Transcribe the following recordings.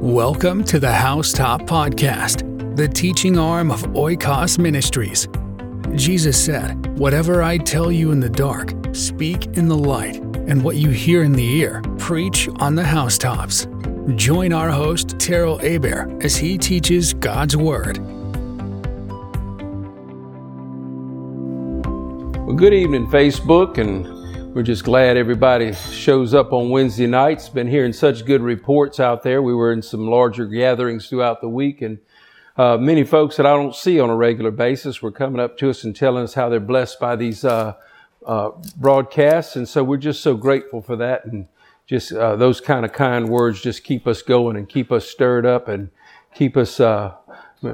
Welcome to the Housetop Podcast, the teaching arm of Oikos Ministries. Jesus said, Whatever I tell you in the dark, speak in the light, and what you hear in the ear, preach on the housetops. Join our host, Terrell Aber, as he teaches God's Word. Well, good evening, Facebook, and we're just glad everybody shows up on Wednesday nights. Been hearing such good reports out there. We were in some larger gatherings throughout the week, and uh, many folks that I don't see on a regular basis were coming up to us and telling us how they're blessed by these uh, uh, broadcasts, and so we're just so grateful for that. And just uh, those kind of kind words just keep us going and keep us stirred up and keep us uh,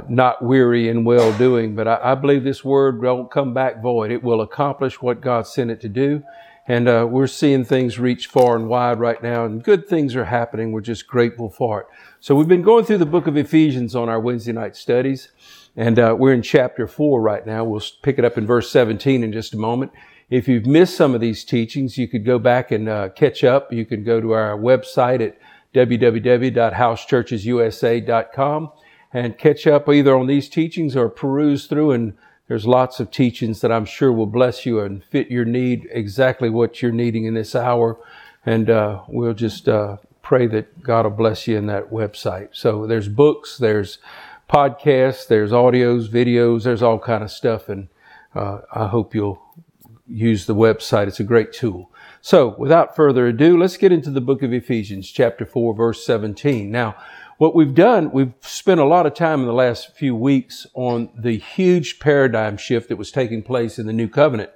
not weary in well doing. But I, I, believe this word won't come back void. It will accomplish what God sent it to do. And uh, we're seeing things reach far and wide right now, and good things are happening. We're just grateful for it. So we've been going through the book of Ephesians on our Wednesday night studies, and uh, we're in chapter four right now. We'll pick it up in verse 17 in just a moment. If you've missed some of these teachings, you could go back and uh, catch up. You can go to our website at www.housechurchesusa.com and catch up either on these teachings or peruse through and there's lots of teachings that I'm sure will bless you and fit your need exactly what you're needing in this hour. And uh, we'll just uh, pray that God will bless you in that website. So there's books, there's podcasts, there's audios, videos, there's all kind of stuff. And uh, I hope you'll use the website. It's a great tool. So without further ado, let's get into the book of Ephesians, chapter 4, verse 17. Now, what we've done, we've spent a lot of time in the last few weeks on the huge paradigm shift that was taking place in the new covenant.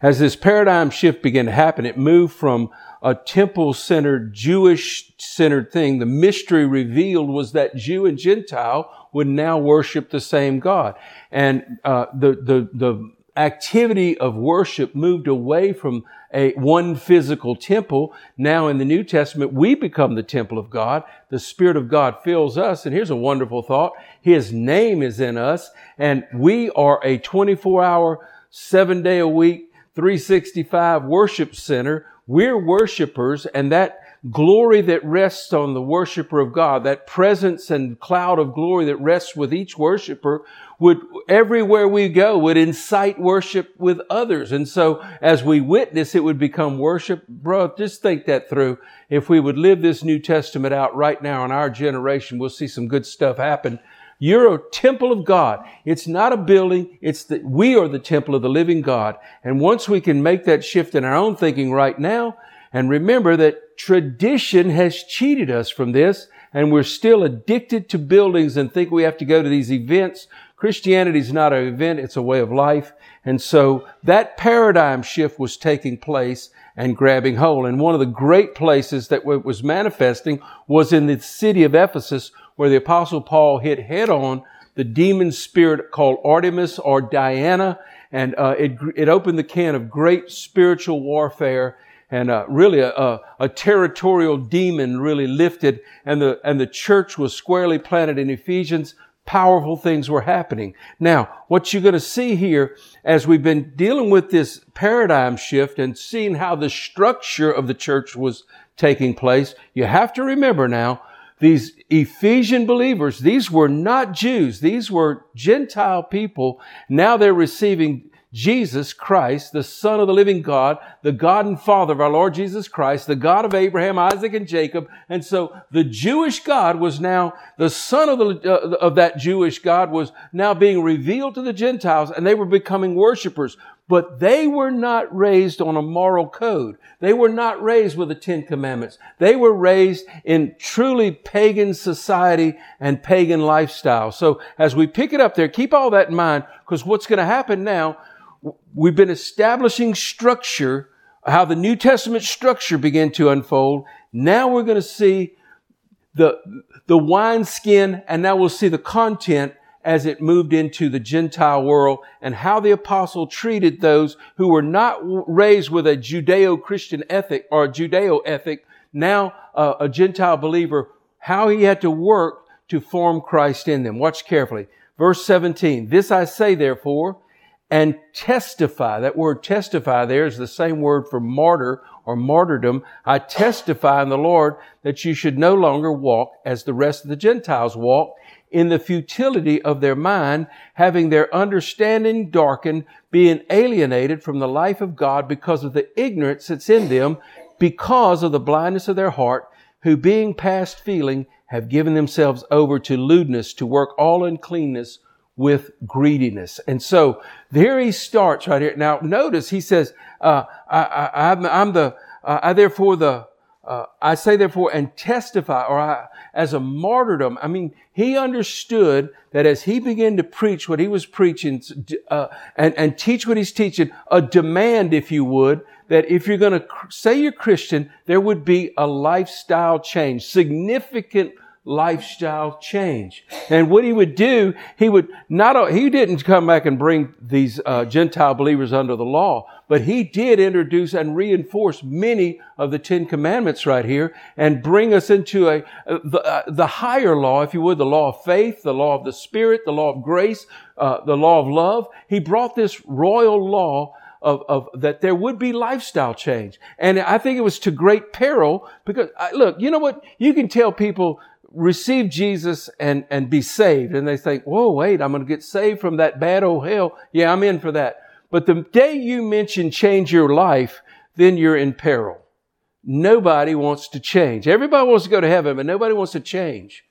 As this paradigm shift began to happen, it moved from a temple centered, Jewish centered thing. The mystery revealed was that Jew and Gentile would now worship the same God. And uh, the, the, the activity of worship moved away from a one physical temple. Now in the New Testament, we become the temple of God. The Spirit of God fills us. And here's a wonderful thought. His name is in us and we are a 24 hour, seven day a week, 365 worship center. We're worshipers and that glory that rests on the worshiper of God, that presence and cloud of glory that rests with each worshiper would everywhere we go would incite worship with others. And so as we witness, it would become worship. Bro, just think that through. If we would live this New Testament out right now in our generation, we'll see some good stuff happen. You're a temple of God. It's not a building. It's that we are the temple of the living God. And once we can make that shift in our own thinking right now, and remember that tradition has cheated us from this, and we're still addicted to buildings and think we have to go to these events Christianity is not an event, it's a way of life. And so that paradigm shift was taking place and grabbing hold. And one of the great places that it was manifesting was in the city of Ephesus, where the apostle Paul hit head on the demon spirit called Artemis or Diana. And uh, it, it opened the can of great spiritual warfare and uh, really a, a, a, territorial demon really lifted and the, and the church was squarely planted in Ephesians powerful things were happening. Now, what you're going to see here as we've been dealing with this paradigm shift and seeing how the structure of the church was taking place, you have to remember now, these Ephesian believers, these were not Jews. These were Gentile people. Now they're receiving Jesus Christ, the Son of the living God, the God and Father of our Lord Jesus Christ, the God of Abraham, Isaac, and Jacob. And so the Jewish God was now, the Son of, the, uh, of that Jewish God was now being revealed to the Gentiles, and they were becoming worshipers. But they were not raised on a moral code. They were not raised with the Ten Commandments. They were raised in truly pagan society and pagan lifestyle. So as we pick it up there, keep all that in mind, because what's going to happen now, we've been establishing structure, how the New Testament structure began to unfold. Now we're going to see the, the wineskin and now we'll see the content as it moved into the Gentile world and how the apostle treated those who were not raised with a Judeo-Christian ethic or Judeo ethic. Now uh, a Gentile believer, how he had to work to form Christ in them. Watch carefully. Verse 17. This I say therefore, and testify. That word testify there is the same word for martyr or martyrdom, I testify in the Lord that you should no longer walk as the rest of the Gentiles walk in the futility of their mind, having their understanding darkened, being alienated from the life of God because of the ignorance that's in them, because of the blindness of their heart, who being past feeling have given themselves over to lewdness to work all uncleanness with greediness. And so there he starts right here. Now notice he says, uh, I, am I'm the, uh, I therefore the, uh, I say therefore and testify, or I, as a martyrdom. I mean, he understood that as he began to preach what he was preaching uh, and, and teach what he's teaching, a demand, if you would, that if you're going to say you're Christian, there would be a lifestyle change, significant lifestyle change. And what he would do, he would not, he didn't come back and bring these uh, Gentile believers under the law, but he did introduce and reinforce many of the Ten Commandments right here and bring us into a, uh, the, uh, the higher law, if you would, the law of faith, the law of the Spirit, the law of grace, uh, the law of love. He brought this royal law of, of, that there would be lifestyle change. And I think it was to great peril because I, look, you know what? You can tell people receive Jesus and, and be saved. And they think, whoa, wait, I'm going to get saved from that bad old hell. Yeah, I'm in for that. But the day you mention change your life, then you're in peril. Nobody wants to change. Everybody wants to go to heaven, but nobody wants to change.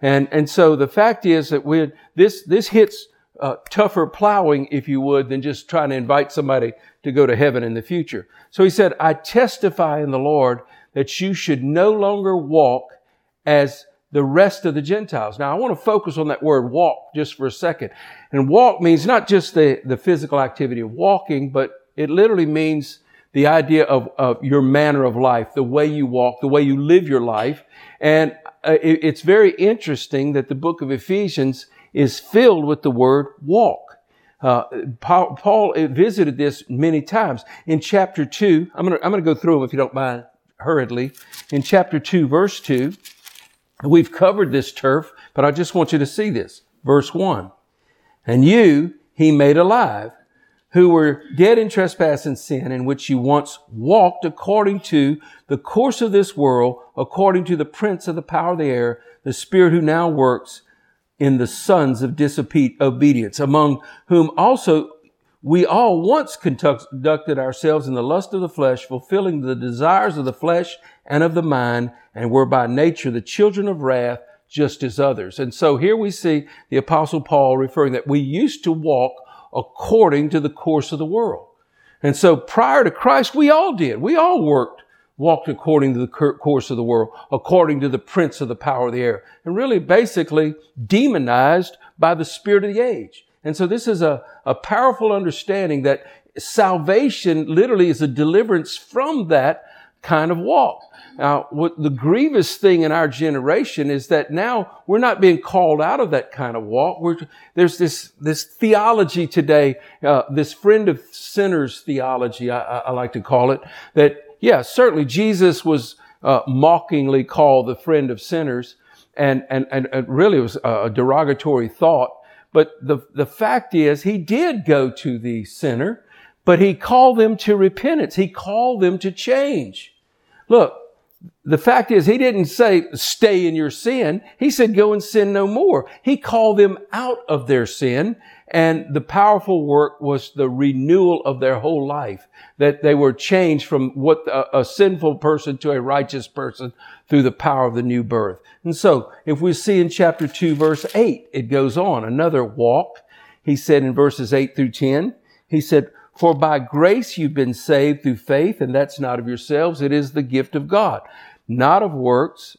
And, and so the fact is that we this, this hits uh, tougher plowing, if you would, than just trying to invite somebody to go to heaven in the future. So he said, I testify in the Lord that you should no longer walk as the rest of the Gentiles. Now, I want to focus on that word walk just for a second. And walk means not just the, the physical activity of walking, but it literally means the idea of, of your manner of life, the way you walk, the way you live your life. And uh, it, it's very interesting that the book of Ephesians is filled with the word walk. Uh, Paul, Paul, visited this many times. In chapter 2, I'm going to I'm going to go through them if you don't mind hurriedly. In chapter 2, verse 2, We've covered this turf, but I just want you to see this. Verse one. And you he made alive, who were dead in trespass and sin, in which you once walked according to the course of this world, according to the prince of the power of the air, the spirit who now works in the sons of disobedience, among whom also we all once conducted ourselves in the lust of the flesh, fulfilling the desires of the flesh and of the mind, and were by nature the children of wrath, just as others. And so here we see the apostle Paul referring that we used to walk according to the course of the world. And so prior to Christ, we all did. We all worked, walked according to the course of the world, according to the prince of the power of the air, and really basically demonized by the spirit of the age. And so this is a, a powerful understanding that salvation literally is a deliverance from that kind of walk. Now, what the grievous thing in our generation is that now we're not being called out of that kind of walk. We're, there's this, this theology today, uh, this friend of sinners theology, I, I, like to call it, that, yeah, certainly Jesus was uh, mockingly called the friend of sinners, and, and, and it really was a derogatory thought. But the, the fact is, he did go to the sinner, but he called them to repentance. He called them to change. Look, the fact is, he didn't say, stay in your sin. He said, go and sin no more. He called them out of their sin. And the powerful work was the renewal of their whole life, that they were changed from what a, a sinful person to a righteous person through the power of the new birth. And so, if we see in chapter 2, verse 8, it goes on, another walk. He said in verses 8 through 10, he said, for by grace you've been saved through faith, and that's not of yourselves. It is the gift of God, not of works,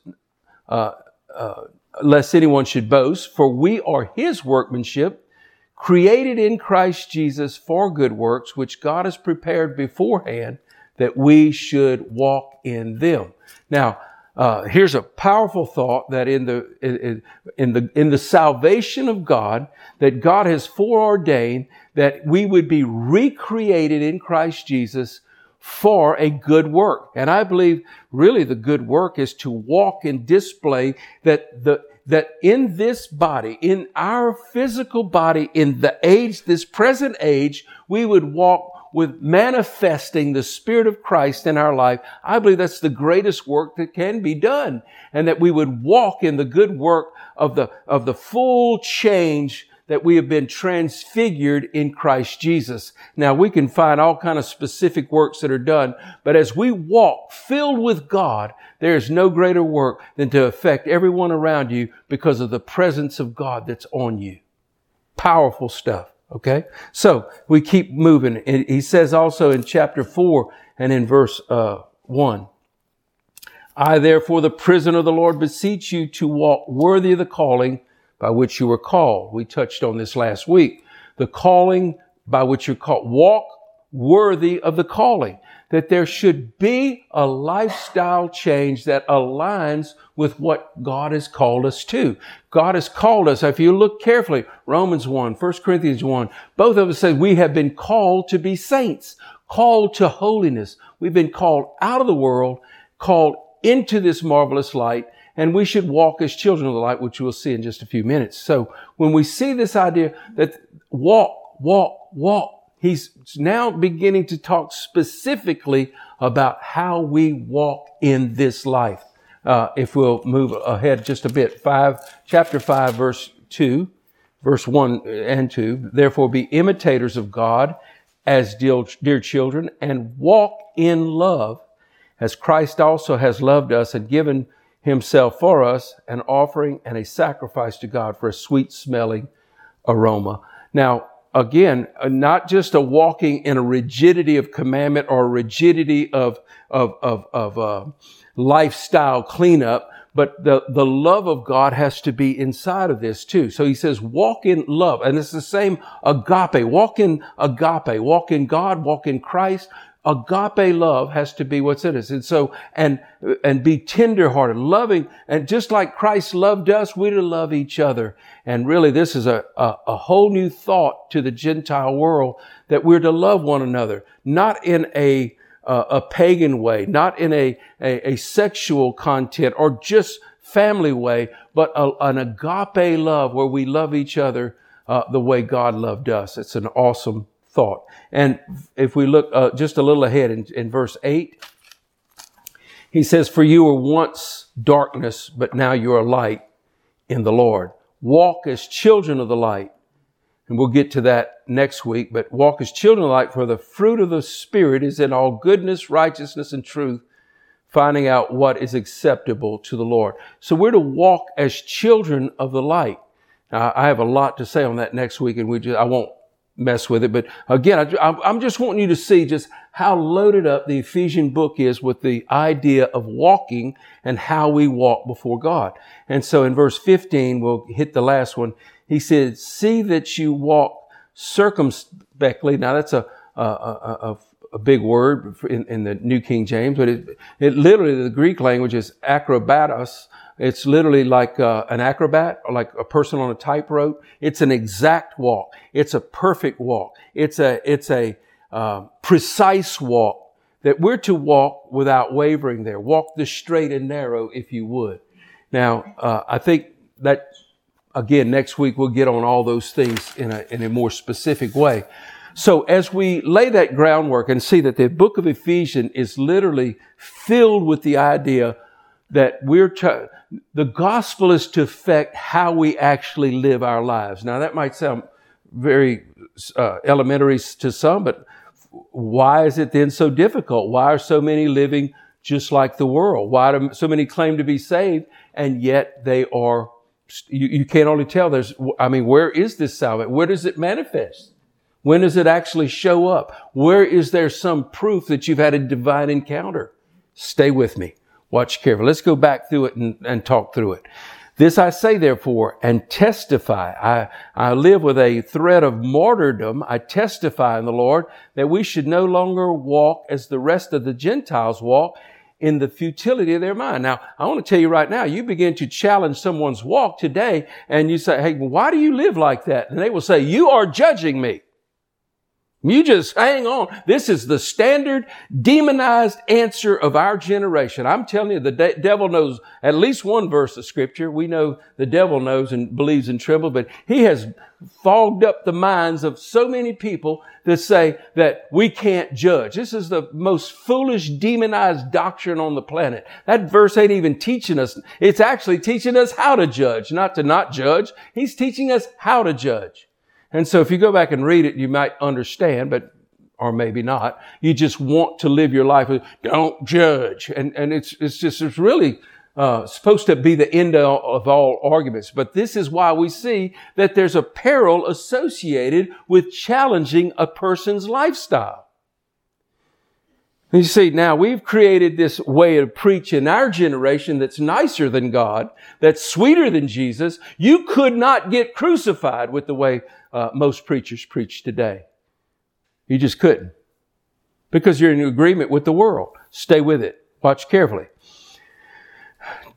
uh, uh, lest anyone should boast. For we are his workmanship, created in Christ Jesus for good works, which God has prepared beforehand that we should walk in them. Now, uh, here's a powerful thought that in the in, in, the in the salvation of God, that God has foreordained that we would be recreated in Christ Jesus for a good work. And I believe really the good work is to walk and display that the that in this body, in our physical body, in the age, this present age, we would walk with manifesting the Spirit of Christ in our life, I believe that's the greatest work that can be done. And that we would walk in the good work of the, of the full change that we have been transfigured in Christ Jesus. Now we can find all kind of specific works that are done, but as we walk filled with God, there is no greater work than to affect everyone around you because of the presence of God that's on you. Powerful stuff. Okay. So we keep moving. He says also in chapter four and in verse, uh, one, I therefore, the prisoner of the Lord, beseech you to walk worthy of the calling by which you were called. We touched on this last week. The calling by which you're called. Walk worthy of the calling. That there should be a lifestyle change that aligns with what God has called us to. God has called us, if you look carefully, Romans 1, 1 Corinthians 1, both of us say we have been called to be saints, called to holiness. We've been called out of the world, called into this marvelous light, and we should walk as children of the light, which we'll see in just a few minutes. So when we see this idea that walk, walk, walk, he's now beginning to talk specifically about how we walk in this life. Uh, if we'll move ahead just a bit, five, chapter five, verse two, verse one and two. Therefore, be imitators of God as dear, dear children, and walk in love, as Christ also has loved us and given himself for us, an offering and a sacrifice to God for a sweet smelling aroma. Now, again, uh, not just a walking in a rigidity of commandment or rigidity of, of, of, of uh, lifestyle cleanup, but the, the love of God has to be inside of this too. So he says, walk in love. And it's the same agape. Walk in agape. Walk in God. Walk in Christ agape love has to be what's in us. And so, and, and be tenderhearted, loving, and just like Christ loved us, we're to love each other. And really, this is a, a, a, whole new thought to the Gentile world that we're to love one another, not in a, uh, a pagan way, not in a, a, a, sexual content or just family way, but a, an agape love where we love each other uh, the way God loved us. It's an awesome thought. And if we look uh, just a little ahead in, in verse 8, he says, For you were once darkness, but now you are light in the Lord. Walk as children of the light. And we'll get to that next week, but walk as children of light, for the fruit of the Spirit is in all goodness, righteousness, and truth, finding out what is acceptable to the Lord. So we're to walk as children of the light. Now, I have a lot to say on that next week, and we just, I won't mess with it. But again, I, am just wanting you to see just how loaded up the Ephesian book is with the idea of walking and how we walk before God. And so in verse 15, we'll hit the last one. He said, see that you walk circumspectly. Now that's a, a, a, a big word in, in, the New King James, but it, it literally, the Greek language is acrobatos, it's literally like uh, an acrobat or like a person on a tightrope. It's an exact walk. It's a perfect walk. It's a, it's a uh, precise walk that we're to walk without wavering there. Walk the straight and narrow, if you would. Now, uh, I think that again, next week we'll get on all those things in a, in a more specific way. So as we lay that groundwork and see that the book of Ephesians is literally filled with the idea that we're to, the gospel is to affect how we actually live our lives. Now that might sound very uh, elementary to some, but why is it then so difficult? Why are so many living just like the world? Why do so many claim to be saved and yet they are, you, you can't only tell there's, I mean, where is this salvation? Where does it manifest? When does it actually show up? Where is there some proof that you've had a divine encounter? Stay with me. Watch carefully. Let's go back through it and, and talk through it. This I say therefore and testify. I, I live with a threat of martyrdom. I testify in the Lord that we should no longer walk as the rest of the Gentiles walk in the futility of their mind. Now, I want to tell you right now, you begin to challenge someone's walk today and you say, Hey, why do you live like that? And they will say, you are judging me. You just hang on. This is the standard demonized answer of our generation. I'm telling you, the de- devil knows at least one verse of scripture. We know the devil knows and believes and trembles, but he has fogged up the minds of so many people that say that we can't judge. This is the most foolish demonized doctrine on the planet. That verse ain't even teaching us. It's actually teaching us how to judge, not to not judge. He's teaching us how to judge. And so if you go back and read it, you might understand, but or maybe not. You just want to live your life. Don't judge. And, and it's, it's just, it's really, uh, supposed to be the end of, of all arguments. But this is why we see that there's a peril associated with challenging a person's lifestyle. You see, now we've created this way of preaching in our generation that's nicer than God, that's sweeter than Jesus. You could not get crucified with the way uh, most preachers preach today. You just couldn't. Because you're in agreement with the world. Stay with it. Watch carefully.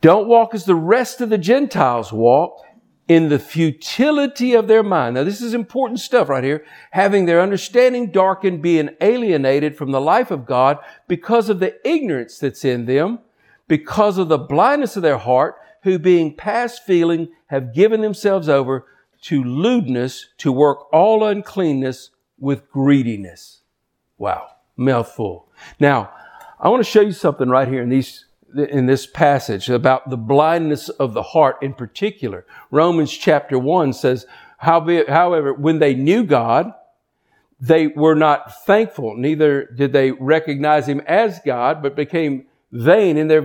Don't walk as the rest of the Gentiles walk in the futility of their mind. Now, this is important stuff right here. Having their understanding darkened, being alienated from the life of God because of the ignorance that's in them, because of the blindness of their heart, who being past feeling have given themselves over to lewdness to work all uncleanness with greediness. Wow. Mouthful. Now, I want to show you something right here in these in this passage about the blindness of the heart in particular. Romans chapter 1 says, however, when they knew God, they were not thankful, neither did they recognize him as God, but became vain in their,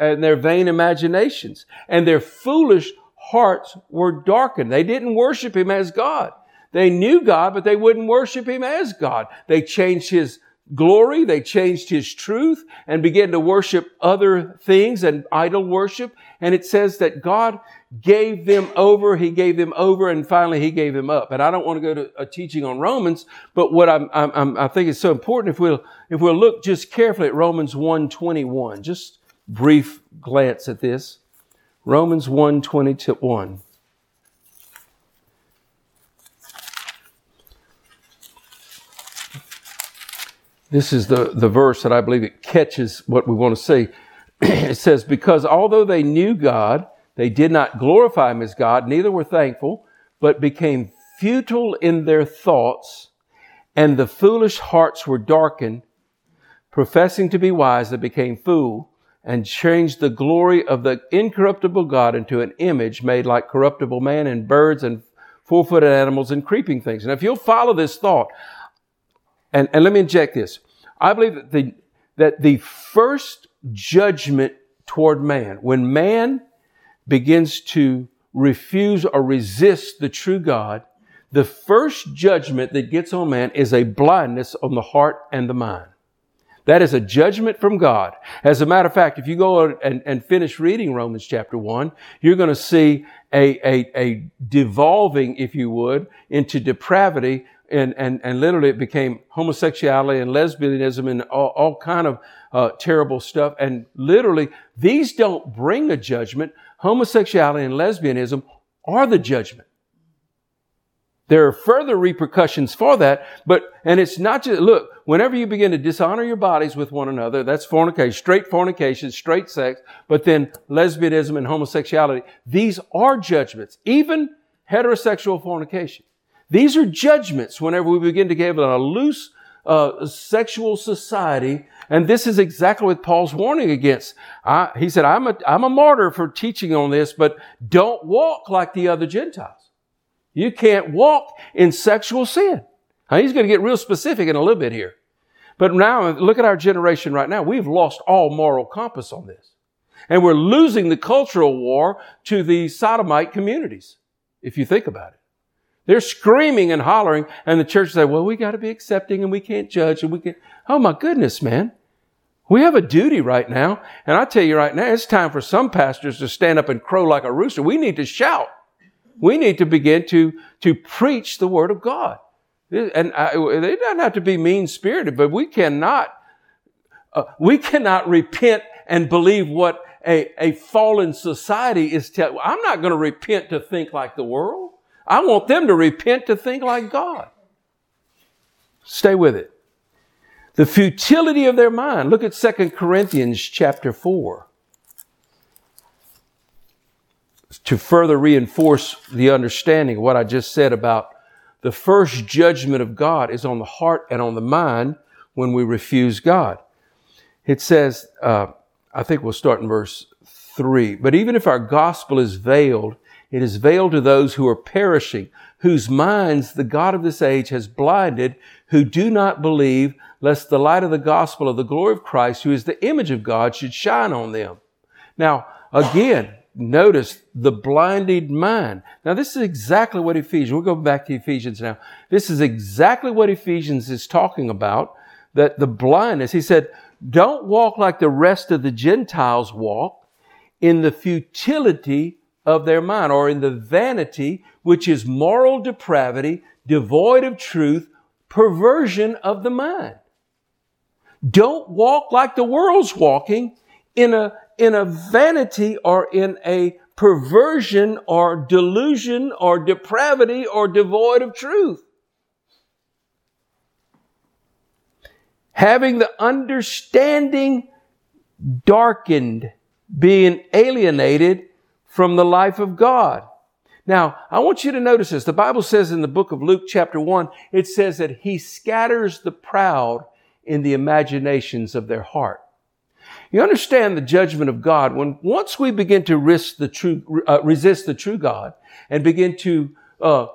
in their vain imaginations. And their foolish hearts were darkened. They didn't worship him as God. They knew God, but they wouldn't worship him as God. They changed his glory. They changed his truth and began to worship other things and idol worship. And it says that God gave them over. He gave them over and finally he gave them up. And I don't want to go to a teaching on Romans, but what I'm, I'm, i think is so important if we'll, if we'll look just carefully at Romans 121, just brief glance at this. Romans 1 This is the, the verse that I believe it catches what we want to see. it says, Because although they knew God, they did not glorify him as God, neither were thankful, but became futile in their thoughts, and the foolish hearts were darkened. Professing to be wise, they became fool and changed the glory of the incorruptible God into an image made like corruptible man and birds and four footed animals and creeping things. And if you'll follow this thought, and, and let me inject this. I believe that the, that the first judgment toward man, when man begins to refuse or resist the true God, the first judgment that gets on man is a blindness on the heart and the mind. That is a judgment from God. As a matter of fact, if you go and, and finish reading Romans chapter 1, you're going to see a, a, a devolving, if you would, into depravity and, and, and literally it became homosexuality and lesbianism and all, all kind of uh, terrible stuff. And literally, these don't bring a judgment. Homosexuality and lesbianism are the judgment. There are further repercussions for that, but, and it's not just, look, whenever you begin to dishonor your bodies with one another, that's fornication, straight fornication, straight sex, but then lesbianism and homosexuality, these are judgments, even heterosexual fornication. These are judgments whenever we begin to give a loose uh, sexual society. And this is exactly what Paul's warning against. I, he said, I'm a, I'm a martyr for teaching on this, but don't walk like the other Gentiles. You can't walk in sexual sin. Now, he's going to get real specific in a little bit here. But now, look at our generation right now. We've lost all moral compass on this. And we're losing the cultural war to the sodomite communities, if you think about it. They're screaming and hollering, and the church say, well, we got to be accepting and we can't judge and we can. Oh my goodness, man. We have a duty right now. And I tell you right now, it's time for some pastors to stand up and crow like a rooster. We need to shout. We need to begin to, to preach the word of God. And I, they don't have to be mean spirited, but we cannot, uh, we cannot repent and believe what a, a fallen society is telling. I'm not going to repent to think like the world. I want them to repent to think like God. Stay with it. The futility of their mind. Look at 2 Corinthians chapter 4. To further reinforce the understanding of what I just said about the first judgment of God is on the heart and on the mind when we refuse God. It says, uh, I think we'll start in verse 3. But even if our gospel is veiled, it is veiled to those who are perishing, whose minds the God of this age has blinded, who do not believe, lest the light of the gospel of the glory of Christ, who is the image of God, should shine on them. Now, again, notice the blinded mind. Now, this is exactly what Ephesians, we'll go back to Ephesians now. This is exactly what Ephesians is talking about, that the blindness, he said, don't walk like the rest of the Gentiles walk in the futility of their mind or in the vanity, which is moral depravity, devoid of truth, perversion of the mind. Don't walk like the world's walking in a, in a vanity or in a perversion or delusion or depravity or devoid of truth. Having the understanding darkened, being alienated from the life of God. Now, I want you to notice this. The Bible says in the book of Luke chapter 1, it says that he scatters the proud in the imaginations of their heart. You understand the judgment of God when once we begin to the true, uh, resist the true God and begin to uh,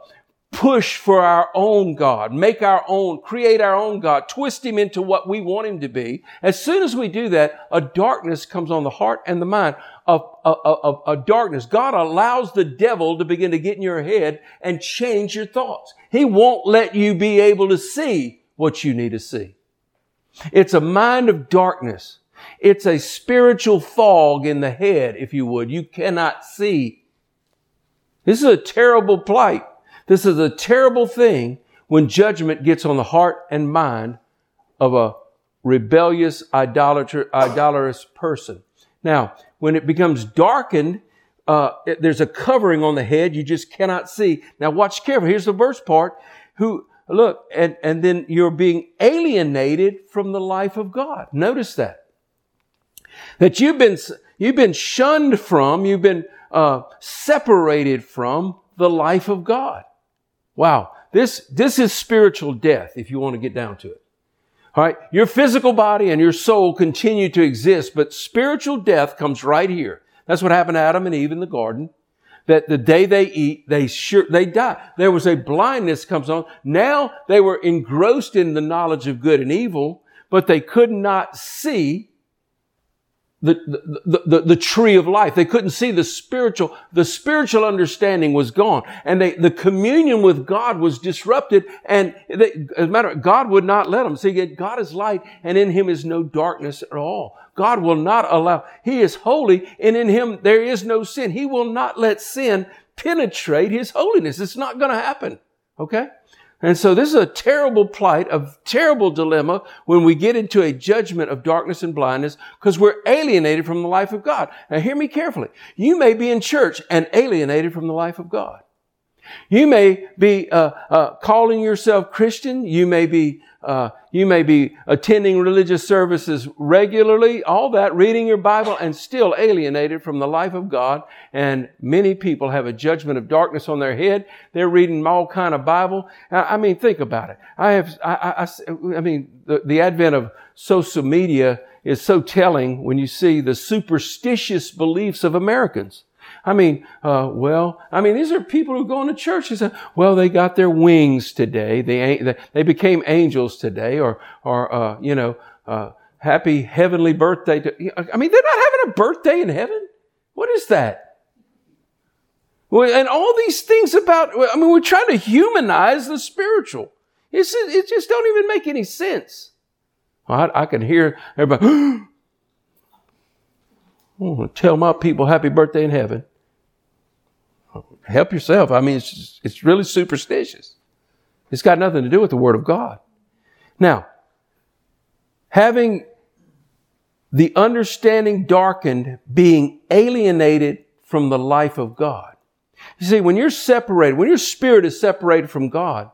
push for our own God, make our own, create our own God, twist him into what we want him to be. As soon as we do that, a darkness comes on the heart and the mind. A, a, darkness. God allows the devil to begin to get in your head and change your thoughts. He won't let you be able to see what you need to see. It's a mind of darkness. It's a spiritual fog in the head, if you would. You cannot see. This is a terrible plight. This is a terrible thing when judgment gets on the heart and mind of a rebellious, idolatrous person. Now, when it becomes darkened, uh, it, there's a covering on the head you just cannot see. Now, watch carefully. Here's the verse part. Who look and and then you're being alienated from the life of God. Notice that that you've been you've been shunned from, you've been uh, separated from the life of God. Wow. This, this is spiritual death if you want to get down to it. All right. Your physical body and your soul continue to exist, but spiritual death comes right here. That's what happened to Adam and Eve in the garden. That the day they eat, they sure, they die. There was a blindness comes on. Now they were engrossed in the knowledge of good and evil, but they could not see the, the, the, the, tree of life. They couldn't see the spiritual, the spiritual understanding was gone. And they, the communion with God was disrupted. And they, as a matter of God would not let them. See, God is light and in him is no darkness at all. God will not allow, he is holy and in him there is no sin. He will not let sin penetrate his holiness. It's not going to happen. Okay? And so this is a terrible plight, a terrible dilemma when we get into a judgment of darkness and blindness because we're alienated from the life of God. Now hear me carefully. You may be in church and alienated from the life of God. You may be uh, uh, calling yourself Christian. You may be uh, you may be attending religious services regularly, all that, reading your Bible, and still alienated from the life of God. And many people have a judgment of darkness on their head. They're reading all kind of Bible. I mean, think about it. I have, I, I, I mean, the, the advent of social media is so telling when you see the superstitious beliefs of Americans. I mean, uh, well, I mean, these are people who go into church and say, well, they got their wings today. They, they became angels today or, or, uh, you know, uh, happy heavenly birthday. To, I mean, they're not having a birthday in heaven. What is that? Well, and all these things about, I mean, we're trying to humanize the spiritual. It's, it just don't even make any sense. I, I can hear everybody, oh, tell my people happy birthday in heaven help yourself. I mean, it's, it's really superstitious. It's got nothing to do with the Word of God. Now, having the understanding darkened, being alienated from the life of God. You see, when you're separated, when your spirit is separated from God,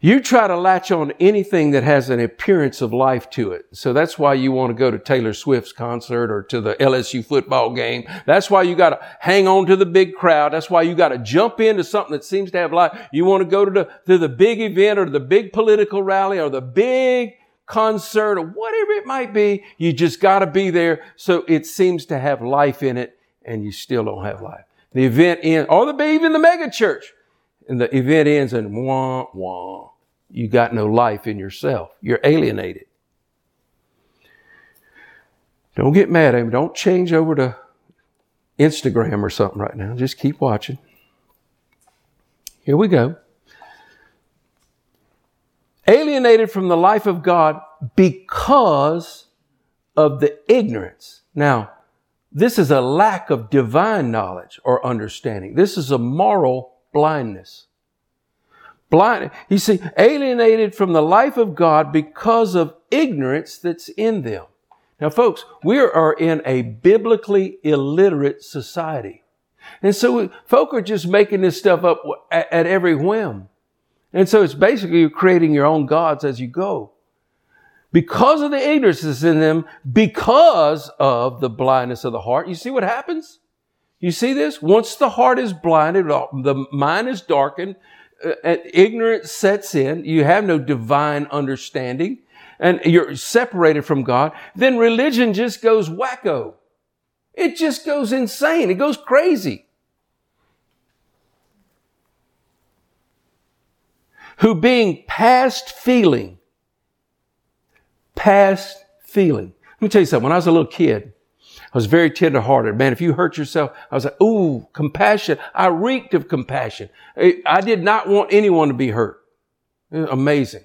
You try to latch on anything that has an appearance of life to it. So that's why you want to go to Taylor Swift's concert or to the LSU football game. That's why you got to hang on to the big crowd. That's why you got to jump into something that seems to have life. You want to go to the, to the big event or the big political rally or the big concert or whatever it might be. You just got to be there. So it seems to have life in it and you still don't have life. The event ends, or the, even the mega church and the event ends in wah, wah. You got no life in yourself. You're alienated. Don't get mad at him. Don't change over to Instagram or something right now. Just keep watching. Here we go. Alienated from the life of God because of the ignorance. Now, this is a lack of divine knowledge or understanding. This is a moral blindness. Blind, you see, alienated from the life of God because of ignorance that's in them. Now, folks, we are in a biblically illiterate society. And so folk are just making this stuff up at, at every whim. And so it's basically you're creating your own gods as you go. Because of the ignorance that's in them, because of the blindness of the heart, you see what happens? You see this? Once the heart is blinded, the mind is darkened, uh, ignorance sets in, you have no divine understanding, and you're separated from God, then religion just goes wacko. It just goes insane. It goes crazy. Who being past feeling, past feeling. Let me tell you something. When I was a little kid, I was very tenderhearted. Man, if you hurt yourself, I was like, ooh, compassion. I reeked of compassion. I did not want anyone to be hurt. Amazing.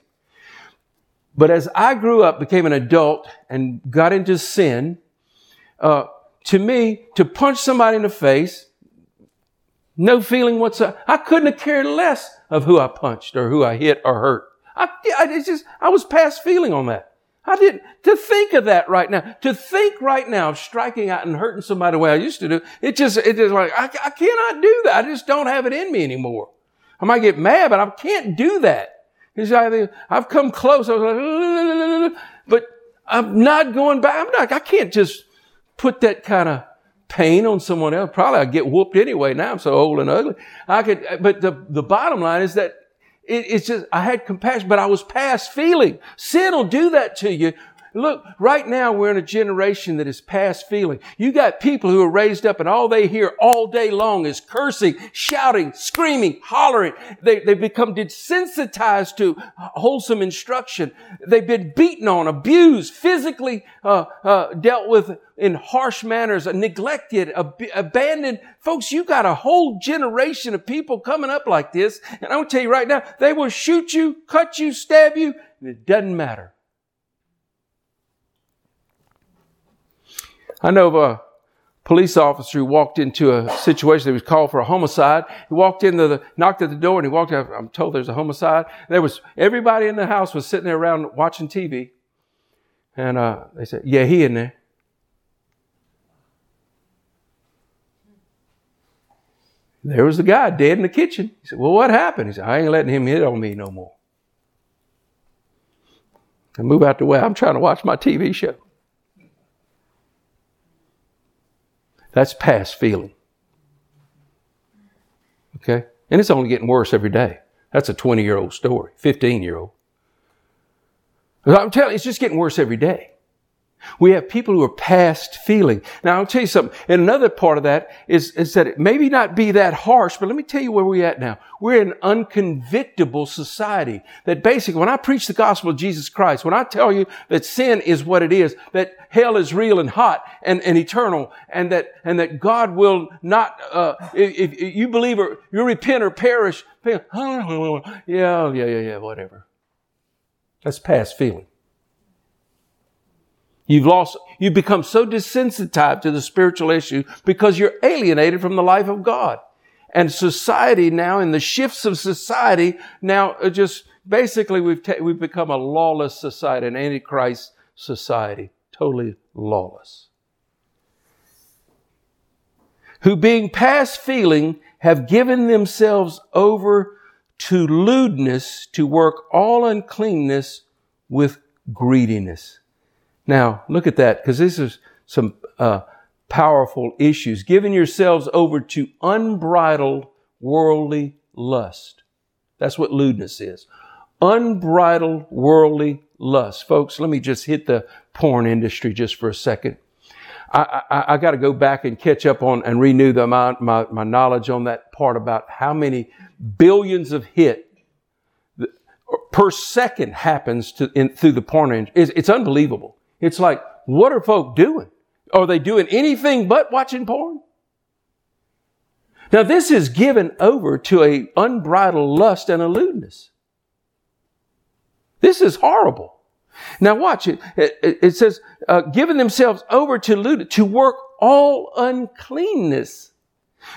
But as I grew up, became an adult, and got into sin, uh, to me, to punch somebody in the face, no feeling whatsoever. I couldn't have cared less of who I punched or who I hit or hurt. I, I just, I was past feeling on that. I didn't, to think of that right now, to think right now of striking out and hurting somebody the way I used to do, it just, it just like, I, I cannot do that. I just don't have it in me anymore. I might get mad, but I can't do that. I've come close. I was like, but I'm not going back. I'm not, I can't just put that kind of pain on someone else. Probably I'd get whooped anyway. Now I'm so old and ugly. I could, but the, the bottom line is that it, it's just, I had compassion, but I was past feeling. Sin will do that to you. Look, right now we're in a generation that is past feeling. You got people who are raised up and all they hear all day long is cursing, shouting, screaming, hollering. They, they become desensitized to wholesome instruction. They've been beaten on, abused, physically uh, uh, dealt with in harsh manners, neglected, ab- abandoned. Folks, you got a whole generation of people coming up like this. And I'm going to tell you right now, they will shoot you, cut you, stab you, and it doesn't matter. I know of a police officer who walked into a situation that was called for a homicide. He walked into the, knocked at the door and he walked out. I'm told there's a homicide. There was, everybody in the house was sitting there around watching TV. And, uh, they said, yeah, he in there. There was the guy dead in the kitchen. He said, well, what happened? He said, I ain't letting him hit on me no more. I move out the way. I'm trying to watch my TV show. That's past feeling. Okay? And it's only getting worse every day. That's a 20 year old story, 15 year old. I'm telling you, it's just getting worse every day. We have people who are past feeling. Now, I'll tell you something. And another part of that is, is that it maybe not be that harsh, but let me tell you where we're at now. We're in an unconvictable society that basically, when I preach the gospel of Jesus Christ, when I tell you that sin is what it is, that hell is real and hot and, and eternal, and that, and that God will not, uh, if, if you believe or you repent or perish, yeah, yeah, yeah, yeah, whatever. That's past feeling. You've lost, you've become so desensitized to the spiritual issue because you're alienated from the life of God. And society now, in the shifts of society, now just basically we've, ta- we've become a lawless society, an antichrist society, totally lawless. Who being past feeling have given themselves over to lewdness, to work all uncleanness with greediness. Now, look at that, because this is some uh, powerful issues. Giving yourselves over to unbridled worldly lust. That's what lewdness is. Unbridled worldly lust. Folks, let me just hit the porn industry just for a second. I, I, I got to go back and catch up on and renew the, my, my, my knowledge on that part about how many billions of hit per second happens to, in, through the porn industry. It's, it's unbelievable. It's like, what are folk doing? Are they doing anything but watching porn? Now this is given over to a unbridled lust and a lewdness. This is horrible. Now watch it. It, says, uh, giving themselves over to lewdness, to work all uncleanness.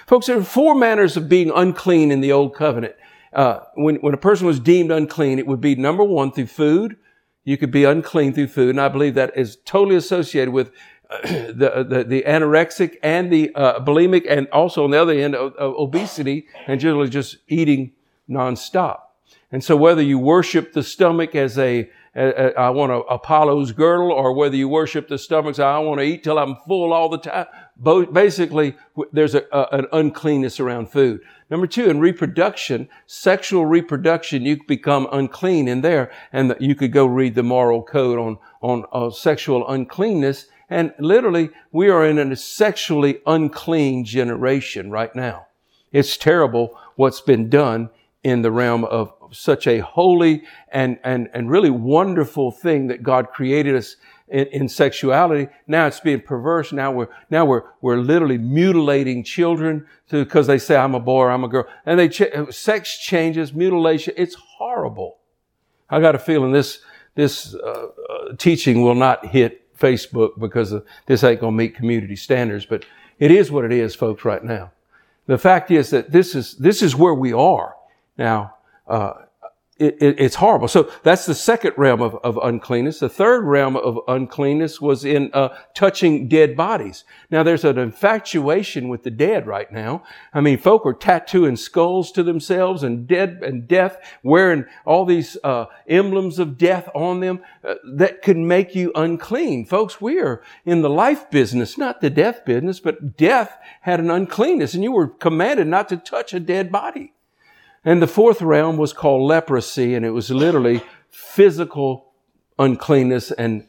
Folks, there are four manners of being unclean in the old covenant. Uh, when, when a person was deemed unclean, it would be number one through food. You could be unclean through food. And I believe that is totally associated with the, the, the anorexic and the uh, bulimic, and also on the other end, of, of obesity, and generally just eating nonstop. And so, whether you worship the stomach as a I want a Apollo's girdle, or whether you worship the stomachs, I want to eat till I'm full all the time, basically, there's a, a, an uncleanness around food. Number two, in reproduction, sexual reproduction, you become unclean in there, and you could go read the moral code on on uh, sexual uncleanness, and literally, we are in a sexually unclean generation right now. It's terrible what's been done in the realm of such a holy and, and, and really wonderful thing that God created us in, in, sexuality. Now it's being perverse. Now we're, now we're, we're literally mutilating children because they say, I'm a boy I'm a girl. And they, ch- sex changes, mutilation. It's horrible. I got a feeling this, this, uh, uh, teaching will not hit Facebook because of, this ain't going to meet community standards, but it is what it is, folks, right now. The fact is that this is, this is where we are. Now, uh, it, it, it's horrible. So that's the second realm of, of uncleanness. The third realm of uncleanness was in uh, touching dead bodies. Now there's an infatuation with the dead right now. I mean, folk are tattooing skulls to themselves and dead and death, wearing all these uh, emblems of death on them uh, that could make you unclean. Folks, we are in the life business, not the death business, but death had an uncleanness, and you were commanded not to touch a dead body. And the fourth realm was called leprosy, and it was literally physical uncleanness and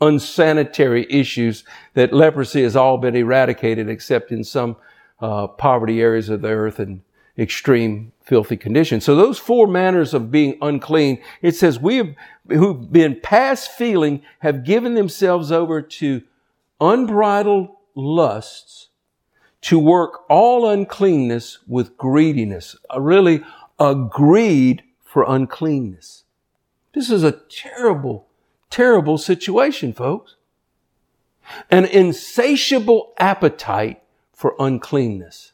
unsanitary issues that leprosy has all been eradicated except in some uh, poverty areas of the earth and extreme filthy conditions. So those four manners of being unclean, it says we have, who've been past feeling have given themselves over to unbridled lusts to work all uncleanness with greediness, a really a greed for uncleanness. This is a terrible, terrible situation, folks. An insatiable appetite for uncleanness.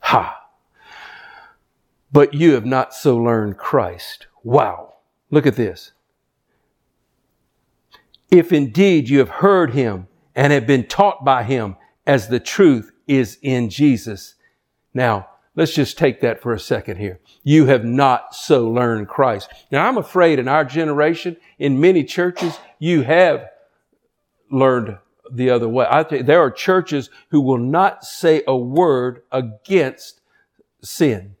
Ha! But you have not so learned Christ. Wow. Look at this. If indeed you have heard him and have been taught by him as the truth is in Jesus. Now, let's just take that for a second here. You have not so learned Christ. Now, I'm afraid in our generation, in many churches, you have learned the other way. I think there are churches who will not say a word against sin.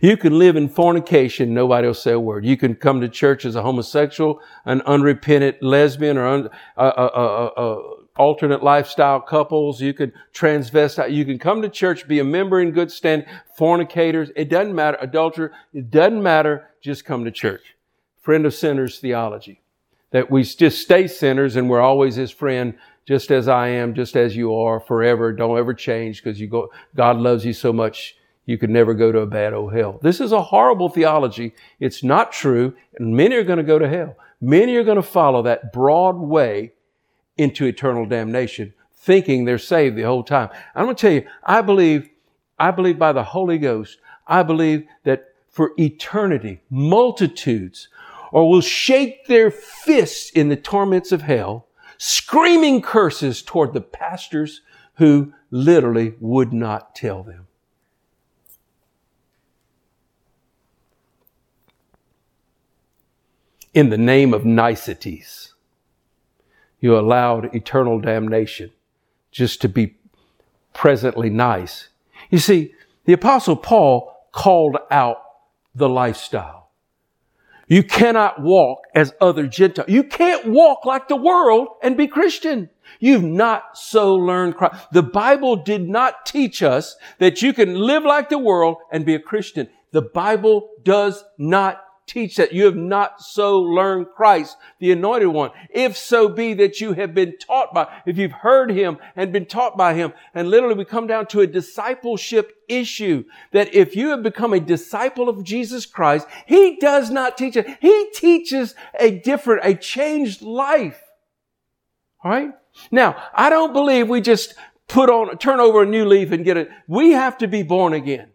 You can live in fornication, nobody will say a word. You can come to church as a homosexual, an unrepentant lesbian, or un, alternate lifestyle couples. You can transvestite. You can come to church, be a member in good standing, fornicators. It doesn't matter. Adulterer. It doesn't matter. Just come to church. Friend of sinners theology. That we just stay sinners and we're always his friend, just as I am, just as you are forever. Don't ever change because you go, God loves you so much you could never go to a bad old hell. This is a horrible theology. It's not true, and many are going to go to hell. Many are going to follow that broad way into eternal damnation, thinking they're saved the whole time. I'm going to tell you, I believe, I believe by the Holy Ghost, I believe that for eternity, multitudes or will shake their fists in the torments of hell, screaming curses toward the pastors who literally would not tell them. In the name of niceties. You allowed eternal damnation just to be presently nice. You see, the apostle Paul called out the lifestyle. You cannot walk as other Gentiles. You can't walk like the world and be Christian. You've not so learned Christ. The Bible did not teach us that you can live like the world and be a Christian. The Bible does not teach that you have not so learned Christ, the anointed one. If so be that you have been taught by, if you've heard him and been taught by him, and literally we come down to a discipleship issue that if you have become a disciple of Jesus Christ, he does not teach it. He teaches a different, a changed life. All right? Now, I don't believe we just put on, turn over a new leaf and get it. We have to be born again.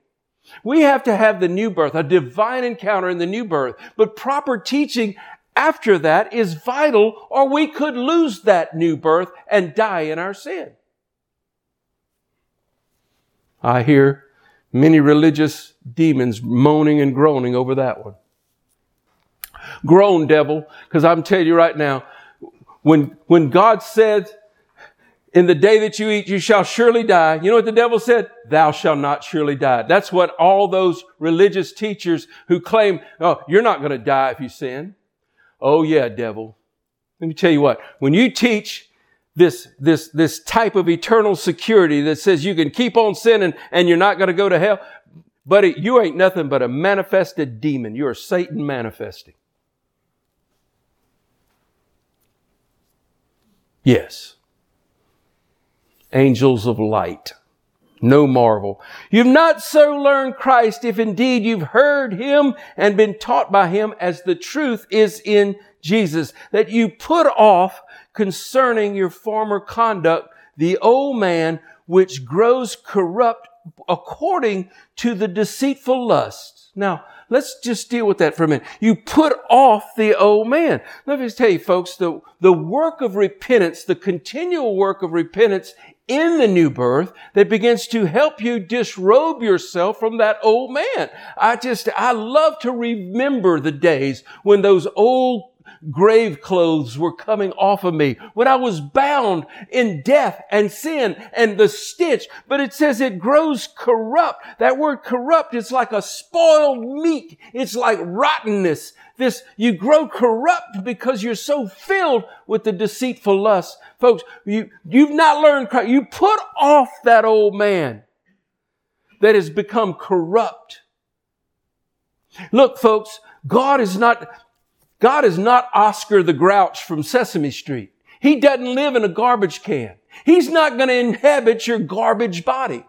We have to have the new birth, a divine encounter in the new birth. But proper teaching after that is vital or we could lose that new birth and die in our sin. I hear many religious demons moaning and groaning over that one. Groan, devil, because I'm telling you right now, when, when God said in the day that you eat, you shall surely die. You know what the devil said? Thou shalt not surely die. That's what all those religious teachers who claim, oh, you're not going to die if you sin. Oh yeah, devil. Let me tell you what, when you teach this, this, this type of eternal security that says you can keep on sinning and you're not going to go to hell, buddy, you ain't nothing but a manifested demon. You're Satan manifesting. Yes angels of light. No marvel. You've not so learned Christ if indeed you've heard him and been taught by him as the truth is in Jesus, that you put off concerning your former conduct the old man which grows corrupt according to the deceitful lusts. Now, let's just deal with that for a minute. You put off the old man. Let me just tell you folks, the, the work of repentance, the continual work of repentance in the new birth that begins to help you disrobe yourself from that old man. I just, I love to remember the days when those old grave clothes were coming off of me when I was bound in death and sin and the stitch, But it says it grows corrupt. That word corrupt is like a spoiled meat. It's like rottenness. This, you grow corrupt because you're so filled with the deceitful lust. Folks, you, you've not learned Christ. You put off that old man that has become corrupt. Look, folks, God is not, God is not Oscar the Grouch from Sesame Street. He doesn't live in a garbage can. He's not going to inhabit your garbage body.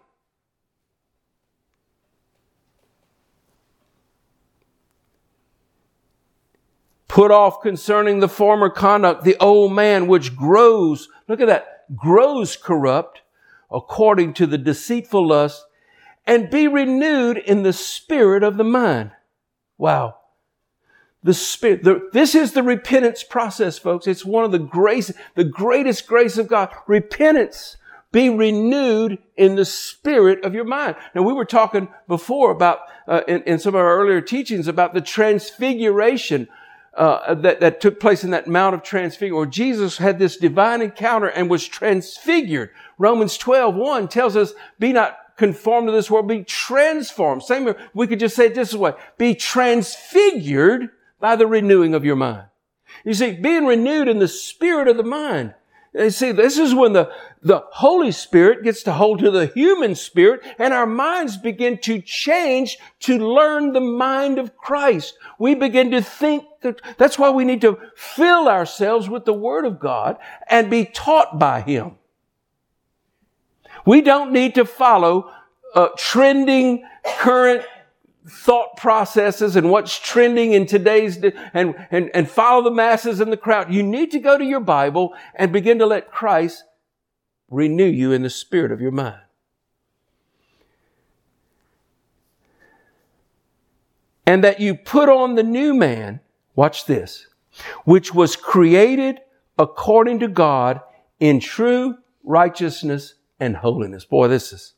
Put off concerning the former conduct the old man which grows, look at that, grows corrupt according to the deceitful lust and be renewed in the spirit of the mind. Wow. The spirit, the, this is the repentance process, folks. It's one of the grace, the greatest grace of God. Repentance. Be renewed in the spirit of your mind. Now, we were talking before about, uh, in, in some of our earlier teachings about the transfiguration uh, that, that took place in that Mount of Transfiguration, where Jesus had this divine encounter and was transfigured. Romans 12, 1 tells us, be not conformed to this world, be transformed. Same, we could just say it this way, be transfigured by the renewing of your mind. You see, being renewed in the spirit of the mind. You see, this is when the, the Holy Spirit gets to hold to the human spirit and our minds begin to change to learn the mind of Christ. We begin to think that, that's why we need to fill ourselves with the Word of God and be taught by Him. We don't need to follow uh, trending current thought processes and what's trending in today's and, and, and follow the masses in the crowd. You need to go to your Bible and begin to let Christ renew you in the spirit of your mind. And that you put on the new man, watch this, which was created according to God in true righteousness and holiness. Boy, this is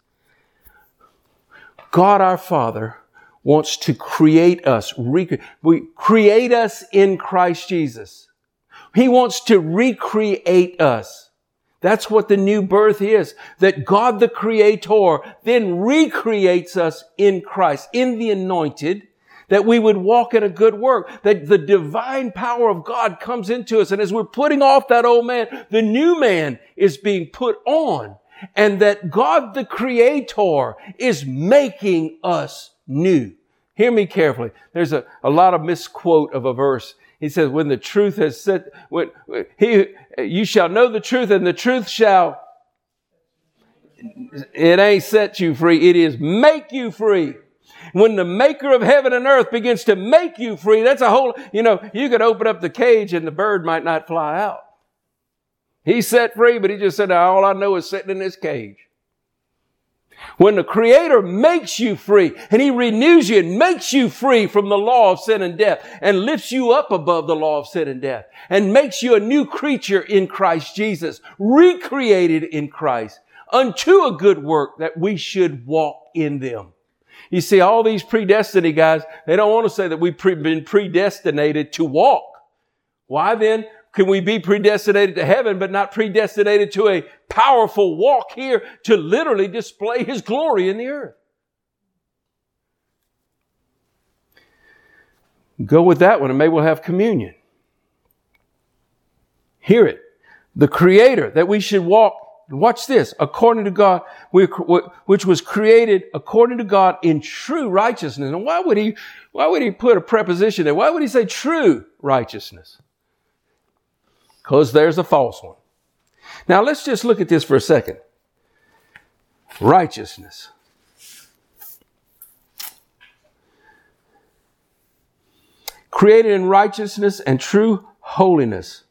God our Father wants to create us, we create us in Christ Jesus. He wants to recreate us. That's what the new birth is. That God the Creator then recreates us in Christ, in the anointed, that we would walk in a good work, that the divine power of God comes into us. And as we're putting off that old man, the new man is being put on and that God the Creator is making us new. Hear me carefully. There's a, a lot of misquote of a verse. He says, when the truth has set, when he, you shall know the truth and the truth shall, it ain't set you free. It is make you free. When the maker of heaven and earth begins to make you free, that's a whole, you know, you could open up the cage and the bird might not fly out. He's set free, but he just said, all I know is sitting in this cage. When the Creator makes you free and He renews you and makes you free from the law of sin and death and lifts you up above the law of sin and death and makes you a new creature in Christ Jesus, recreated in Christ unto a good work that we should walk in them. You see, all these predestiny guys, they don't want to say that we've been predestinated to walk. Why then? Can we be predestinated to heaven, but not predestinated to a powerful walk here to literally display His glory in the earth? Go with that one and maybe we'll have communion. Hear it. The Creator, that we should walk, watch this, according to God, which was created according to God in true righteousness. And why would He, why would He put a preposition there? Why would He say true righteousness? Because there's a false one. Now let's just look at this for a second. Righteousness. Created in righteousness and true holiness.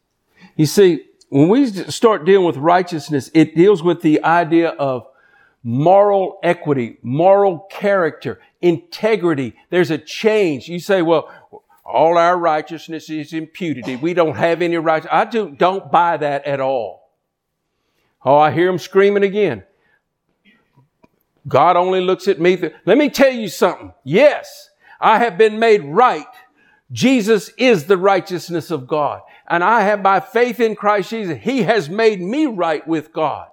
You see, when we start dealing with righteousness, it deals with the idea of moral equity, moral character, integrity. There's a change. You say, well, all our righteousness is imputed. We don't have any right. I do, don't buy that at all. Oh, I hear them screaming again. God only looks at me. Th- Let me tell you something. Yes, I have been made right. Jesus is the righteousness of God. And I have by faith in Christ Jesus, He has made me right with God.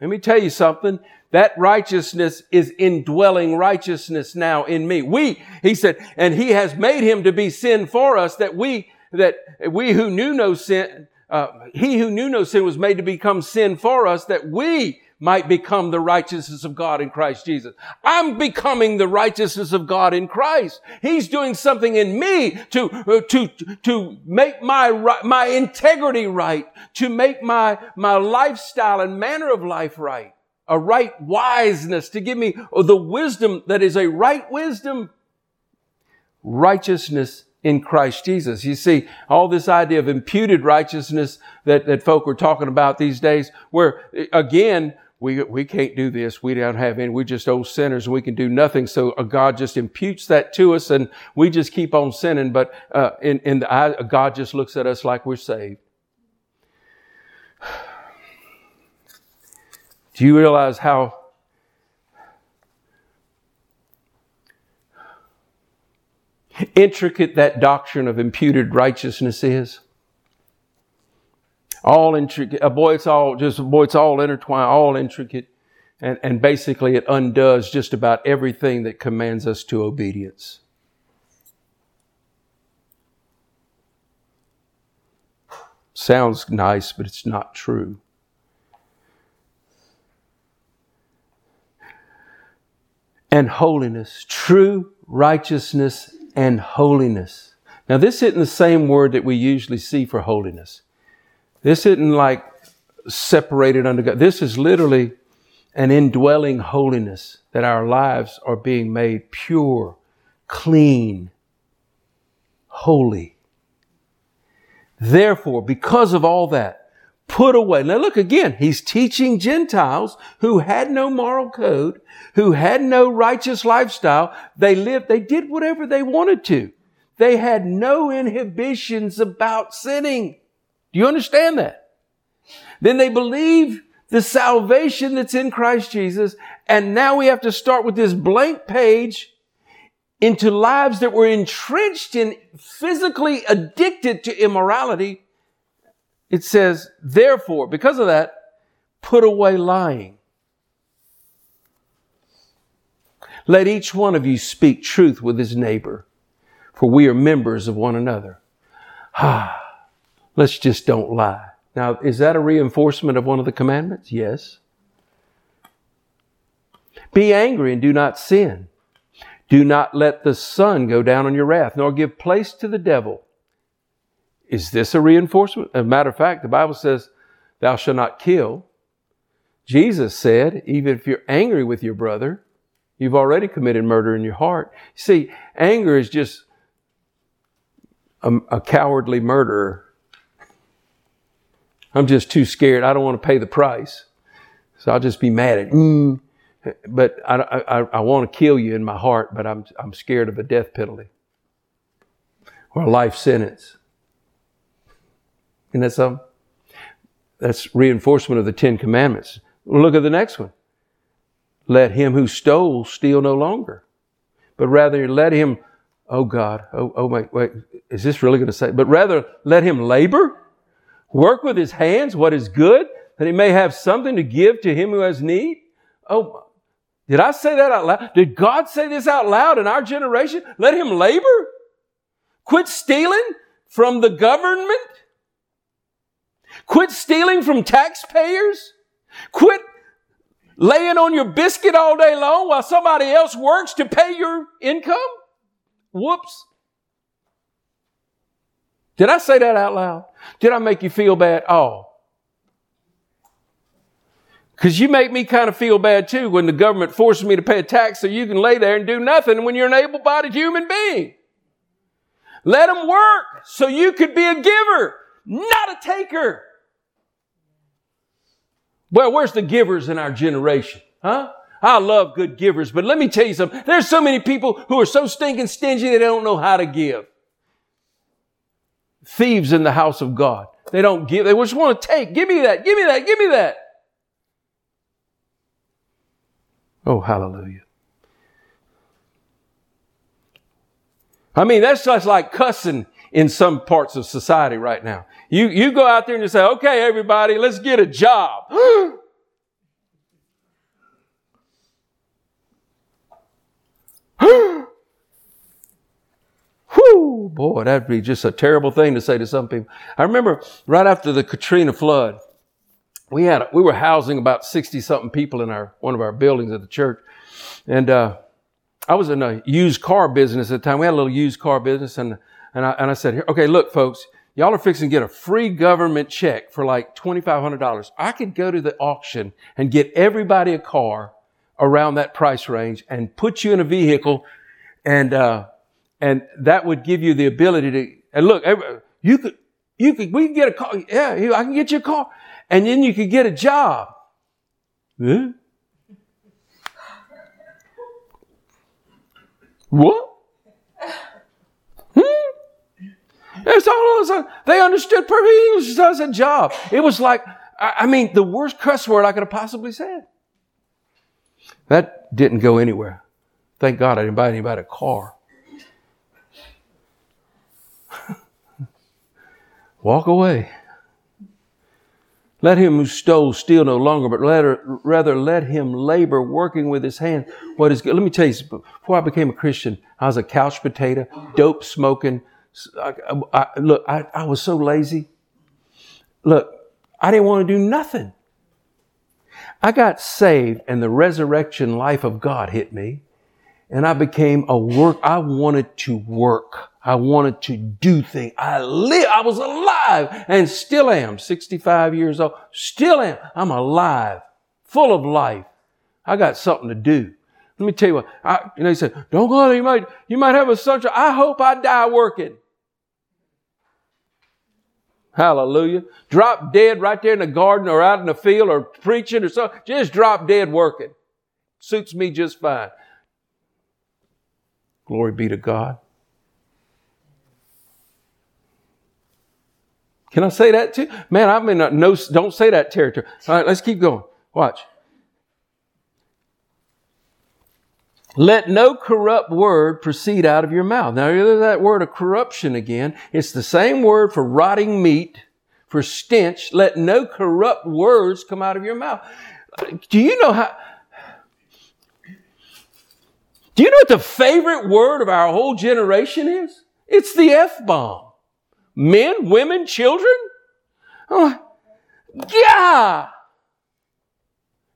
Let me tell you something. That righteousness is indwelling righteousness now in me. We, he said, and he has made him to be sin for us that we, that we who knew no sin, uh, he who knew no sin was made to become sin for us that we might become the righteousness of God in Christ Jesus. I'm becoming the righteousness of God in Christ. He's doing something in me to, uh, to, to make my, my integrity right, to make my, my lifestyle and manner of life right a right wiseness, to give me the wisdom that is a right wisdom. Righteousness in Christ Jesus. You see, all this idea of imputed righteousness that, that folk are talking about these days, where again, we, we can't do this. We don't have any. We're just old sinners. We can do nothing. So uh, God just imputes that to us and we just keep on sinning. But, uh, in, in the eye, God just looks at us like we're saved. Do you realize how intricate that doctrine of imputed righteousness is? All intricate. Uh, boy, it's all just, boy, it's all intertwined, all intricate. And, and basically it undoes just about everything that commands us to obedience. Sounds nice, but it's not true. and holiness, true righteousness and holiness. Now, this isn't the same word that we usually see for holiness. This isn't like separated under God. This is literally an indwelling holiness that our lives are being made pure, clean, holy. Therefore, because of all that, put away. Now look again, he's teaching Gentiles who had no moral code, who had no righteous lifestyle. They lived, they did whatever they wanted to. They had no inhibitions about sinning. Do you understand that? Then they believe the salvation that's in Christ Jesus. And now we have to start with this blank page into lives that were entrenched in physically addicted to immorality, it says, therefore, because of that, put away lying. Let each one of you speak truth with his neighbor, for we are members of one another. Ah, let's just don't lie. Now, is that a reinforcement of one of the commandments? Yes. Be angry and do not sin. Do not let the sun go down on your wrath, nor give place to the devil. Is this a reinforcement? As a matter of fact, the Bible says, Thou shalt not kill. Jesus said, even if you're angry with your brother, you've already committed murder in your heart. See, anger is just a, a cowardly murderer. I'm just too scared. I don't want to pay the price. So I'll just be mad at, mm, but I, I, I want to kill you in my heart, but I'm, I'm scared of a death penalty or a life sentence. Isn't that something? That's reinforcement of the Ten Commandments. look at the next one. Let him who stole steal no longer, but rather let him, oh God, oh, oh wait, wait, is this really going to say, but rather let him labor, work with his hands what is good, that he may have something to give to him who has need. Oh, did I say that out loud? Did God say this out loud in our generation? Let him labor? Quit stealing from the government? Quit stealing from taxpayers? Quit laying on your biscuit all day long while somebody else works to pay your income? Whoops. Did I say that out loud? Did I make you feel bad? Oh, because you make me kind of feel bad too when the government forces me to pay a tax so you can lay there and do nothing when you're an able bodied human being. Let them work so you could be a giver, not a taker. Well, where's the givers in our generation? Huh? I love good givers, but let me tell you something. There's so many people who are so stinking stingy they don't know how to give. Thieves in the house of God. They don't give. They just want to take. Give me that. Give me that. Give me that. Oh, hallelujah. I mean, that's just like cussing in some parts of society right now. You, you go out there and you say, okay, everybody, let's get a job. Boy, that'd be just a terrible thing to say to some people. I remember right after the Katrina flood, we had we were housing about 60 something people in our one of our buildings at the church. And uh, i was in a used car business at the time. We had a little used car business and and i, and I said okay look folks y'all are fixing to get a free government check for like $2500 i could go to the auction and get everybody a car around that price range and put you in a vehicle and uh, and that would give you the ability to and look you could you could we could get a car yeah i can get you a car and then you could get a job. Huh? What? Hmm? It's all they understood perfect English as a job. It was like, I mean, the worst cuss word I could have possibly said. That didn't go anywhere. Thank God I didn't buy anybody a car. Walk away. Let him who stole steal no longer, but rather, rather let him labor working with his hand what is good. Let me tell you, before I became a Christian, I was a couch potato, dope smoking. I, I, look, I, I was so lazy. Look, I didn't want to do nothing. I got saved and the resurrection life of God hit me and I became a work. I wanted to work. I wanted to do things. I live. I was alive and still am. 65 years old. Still am. I'm alive. Full of life. I got something to do. Let me tell you what. I, you know, he said, don't go out there. You might, you might have a son. I hope I die working. Hallelujah. Drop dead right there in the garden or out in the field or preaching or something. Just drop dead working. Suits me just fine. Glory be to God. Can I say that too? Man, I'm in a no, don't say that territory. All right, let's keep going. Watch. Let no corrupt word proceed out of your mouth. Now, there's that word of corruption again. It's the same word for rotting meat, for stench. Let no corrupt words come out of your mouth. Do you know how? Do you know what the favorite word of our whole generation is? It's the F bomb. Men, women, children. Oh, yeah.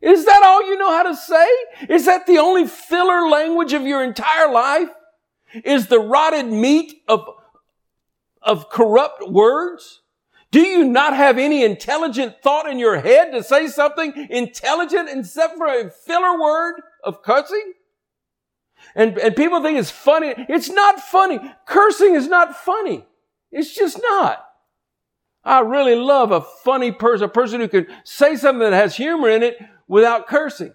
Is that all you know how to say? Is that the only filler language of your entire life? Is the rotted meat of, of corrupt words? Do you not have any intelligent thought in your head to say something intelligent except for a filler word of cursing? And, and people think it's funny. It's not funny. Cursing is not funny. It's just not. I really love a funny person, a person who can say something that has humor in it without cursing.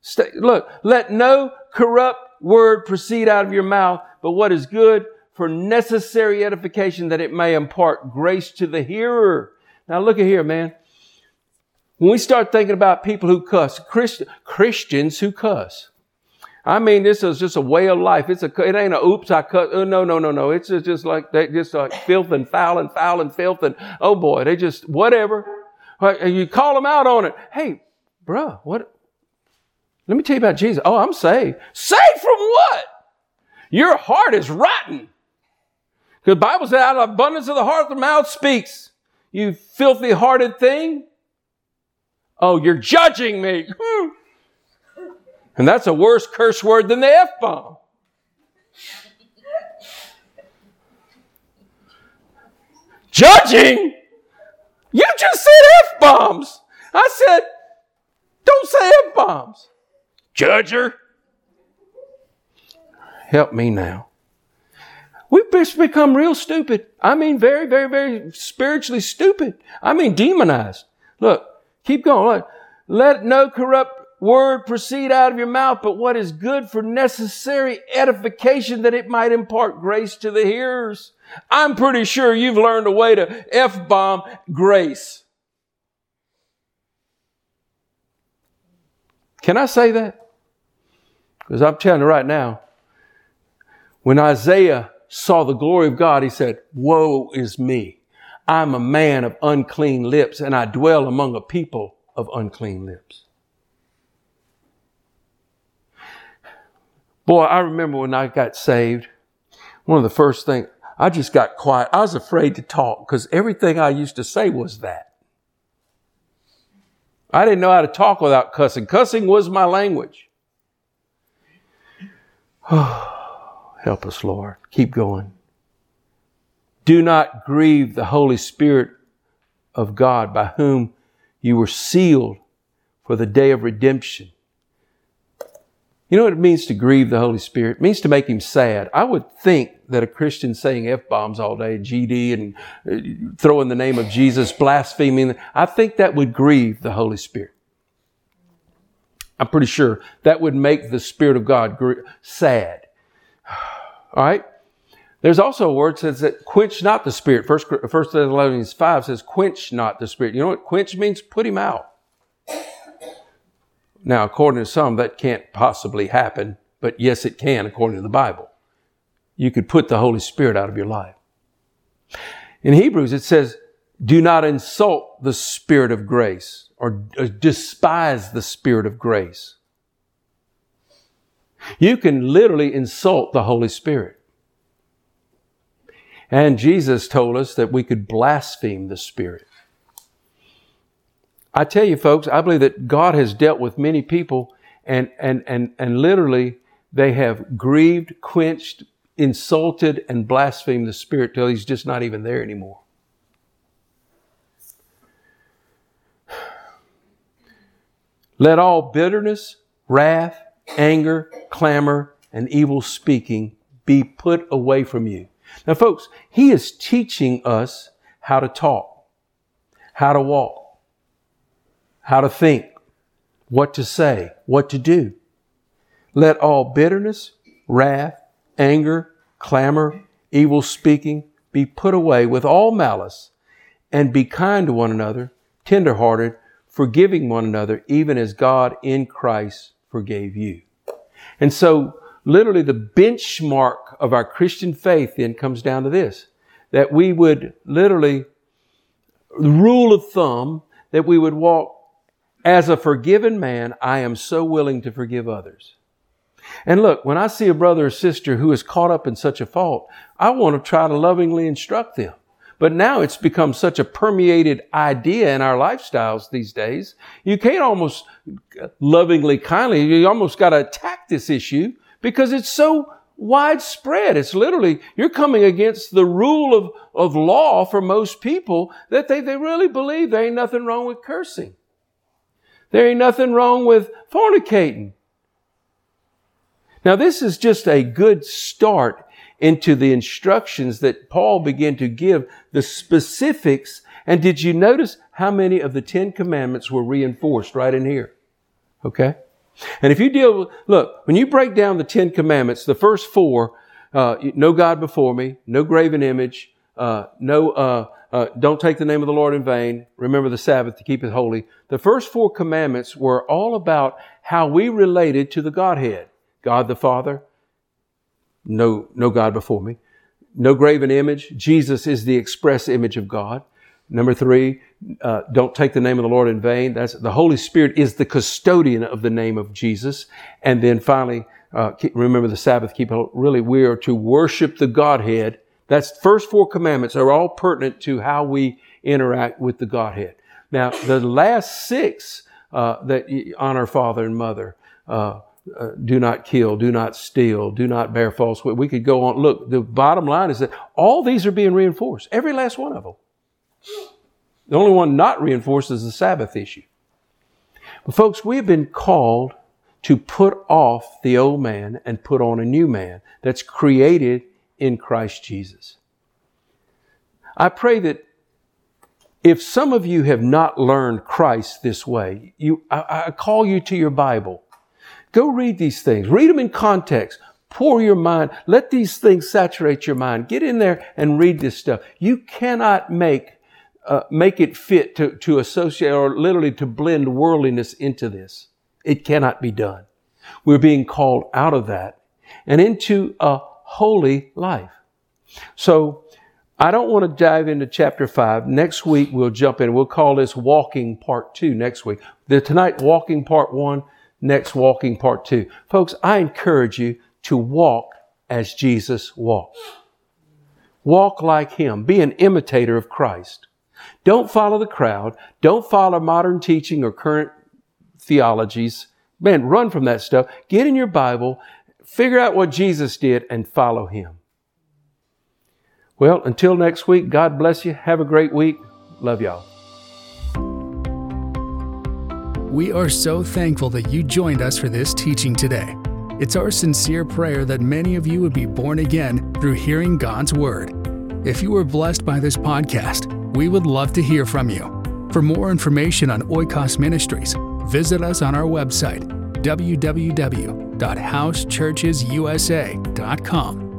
Stay, look, let no corrupt word proceed out of your mouth, but what is good for necessary edification that it may impart grace to the hearer. Now look at here, man. When we start thinking about people who cuss, Christ, Christians who cuss, I mean, this is just a way of life. It's a, it ain't a oops, I cut. Oh, uh, no, no, no, no. It's just, like, they just like filth and foul and foul and filth and, oh boy, they just, whatever. You call them out on it. Hey, bruh, what? Let me tell you about Jesus. Oh, I'm saved. Saved from what? Your heart is rotten. Because the Bible says, out of abundance of the heart, the mouth speaks. You filthy hearted thing. Oh, you're judging me. Hmm. And that's a worse curse word than the F bomb. Judging? You just said F bombs. I said, don't say F bombs. Judger. Help me now. We've become real stupid. I mean, very, very, very spiritually stupid. I mean, demonized. Look, keep going. Look. Let no corrupt word proceed out of your mouth, but what is good for necessary edification that it might impart grace to the hearers. I'm pretty sure you've learned a way to F-bomb grace. Can I say that? Because I'm telling you right now, when Isaiah saw the glory of God, he said, woe is me. I'm a man of unclean lips and I dwell among a people of unclean lips. Boy, I remember when I got saved, one of the first things, I just got quiet. I was afraid to talk because everything I used to say was that. I didn't know how to talk without cussing. Cussing was my language. help us, Lord. Keep going. Do not grieve the Holy Spirit of God by whom you were sealed for the day of redemption. You know what it means to grieve the Holy Spirit? It means to make him sad. I would think that a Christian saying F bombs all day, GD, and uh, throwing the name of Jesus, blaspheming, I think that would grieve the Holy Spirit. I'm pretty sure that would make the Spirit of God sad. All right? There's also a word that says that quench not the Spirit. First, First Thessalonians 5 says quench not the Spirit. You know what quench means? Put him out. Now, according to some, that can't possibly happen, but yes, it can according to the Bible. You could put the Holy Spirit out of your life. In Hebrews, it says, do not insult the Spirit of grace or despise the Spirit of grace. You can literally insult the Holy Spirit. And Jesus told us that we could blaspheme the Spirit. I tell you, folks, I believe that God has dealt with many people and, and, and, and literally they have grieved, quenched, insulted, and blasphemed the Spirit till He's just not even there anymore. Let all bitterness, wrath, anger, clamor, and evil speaking be put away from you. Now, folks, He is teaching us how to talk, how to walk how to think, what to say, what to do. Let all bitterness, wrath, anger, clamor, evil speaking be put away with all malice and be kind to one another, tenderhearted, forgiving one another, even as God in Christ forgave you. And so literally the benchmark of our Christian faith then comes down to this, that we would literally, the rule of thumb, that we would walk as a forgiven man, I am so willing to forgive others. And look, when I see a brother or sister who is caught up in such a fault, I want to try to lovingly instruct them. But now it's become such a permeated idea in our lifestyles these days. You can't almost lovingly, kindly, you almost got to attack this issue because it's so widespread. It's literally, you're coming against the rule of, of law for most people that they, they really believe there ain't nothing wrong with cursing. There ain't nothing wrong with fornicating. Now, this is just a good start into the instructions that Paul began to give, the specifics. And did you notice how many of the Ten Commandments were reinforced right in here? Okay? And if you deal with, look, when you break down the Ten Commandments, the first four, uh, no God before me, no graven image, uh, no, uh, uh, don't take the name of the Lord in vain. Remember the Sabbath to keep it holy. The first four commandments were all about how we related to the Godhead. God the Father, no, no God before me. No graven image. Jesus is the express image of God. Number three, uh, don't take the name of the Lord in vain. That's the Holy Spirit is the custodian of the name of Jesus. And then finally, uh, keep, remember the Sabbath. Keep really we are to worship the Godhead. That's first four commandments are all pertinent to how we interact with the Godhead. Now the last six uh, that honor father and mother. Uh, uh, do not kill, do not steal, do not bear false witness. We could go on. Look, the bottom line is that all these are being reinforced. Every last one of them. The only one not reinforced is the Sabbath issue. But folks, we have been called to put off the old man and put on a new man that's created in Christ Jesus. I pray that if some of you have not learned Christ this way, you, I, I call you to your Bible. Go read these things. Read them in context. Pour your mind. Let these things saturate your mind. Get in there and read this stuff. You cannot make uh, make it fit to, to associate or literally to blend worldliness into this. It cannot be done. We're being called out of that and into a holy life. So I don't want to dive into chapter five. Next week we'll jump in. We'll call this walking part two next week. The tonight walking part one next walking part two. Folks, I encourage you to walk as Jesus walked. Walk like Him. Be an imitator of Christ. Don't follow the crowd. Don't follow modern teaching or current theologies. Man, run from that stuff. Get in your Bible, figure out what Jesus did, and follow Him. Well, until next week, God bless you. Have a great week. Love y'all. We are so thankful that you joined us for this teaching today. It's our sincere prayer that many of you would be born again through hearing God's Word. If you were blessed by this podcast, we would love to hear from you. For more information on Oikos Ministries, visit us on our website, www.housechurchesusa.com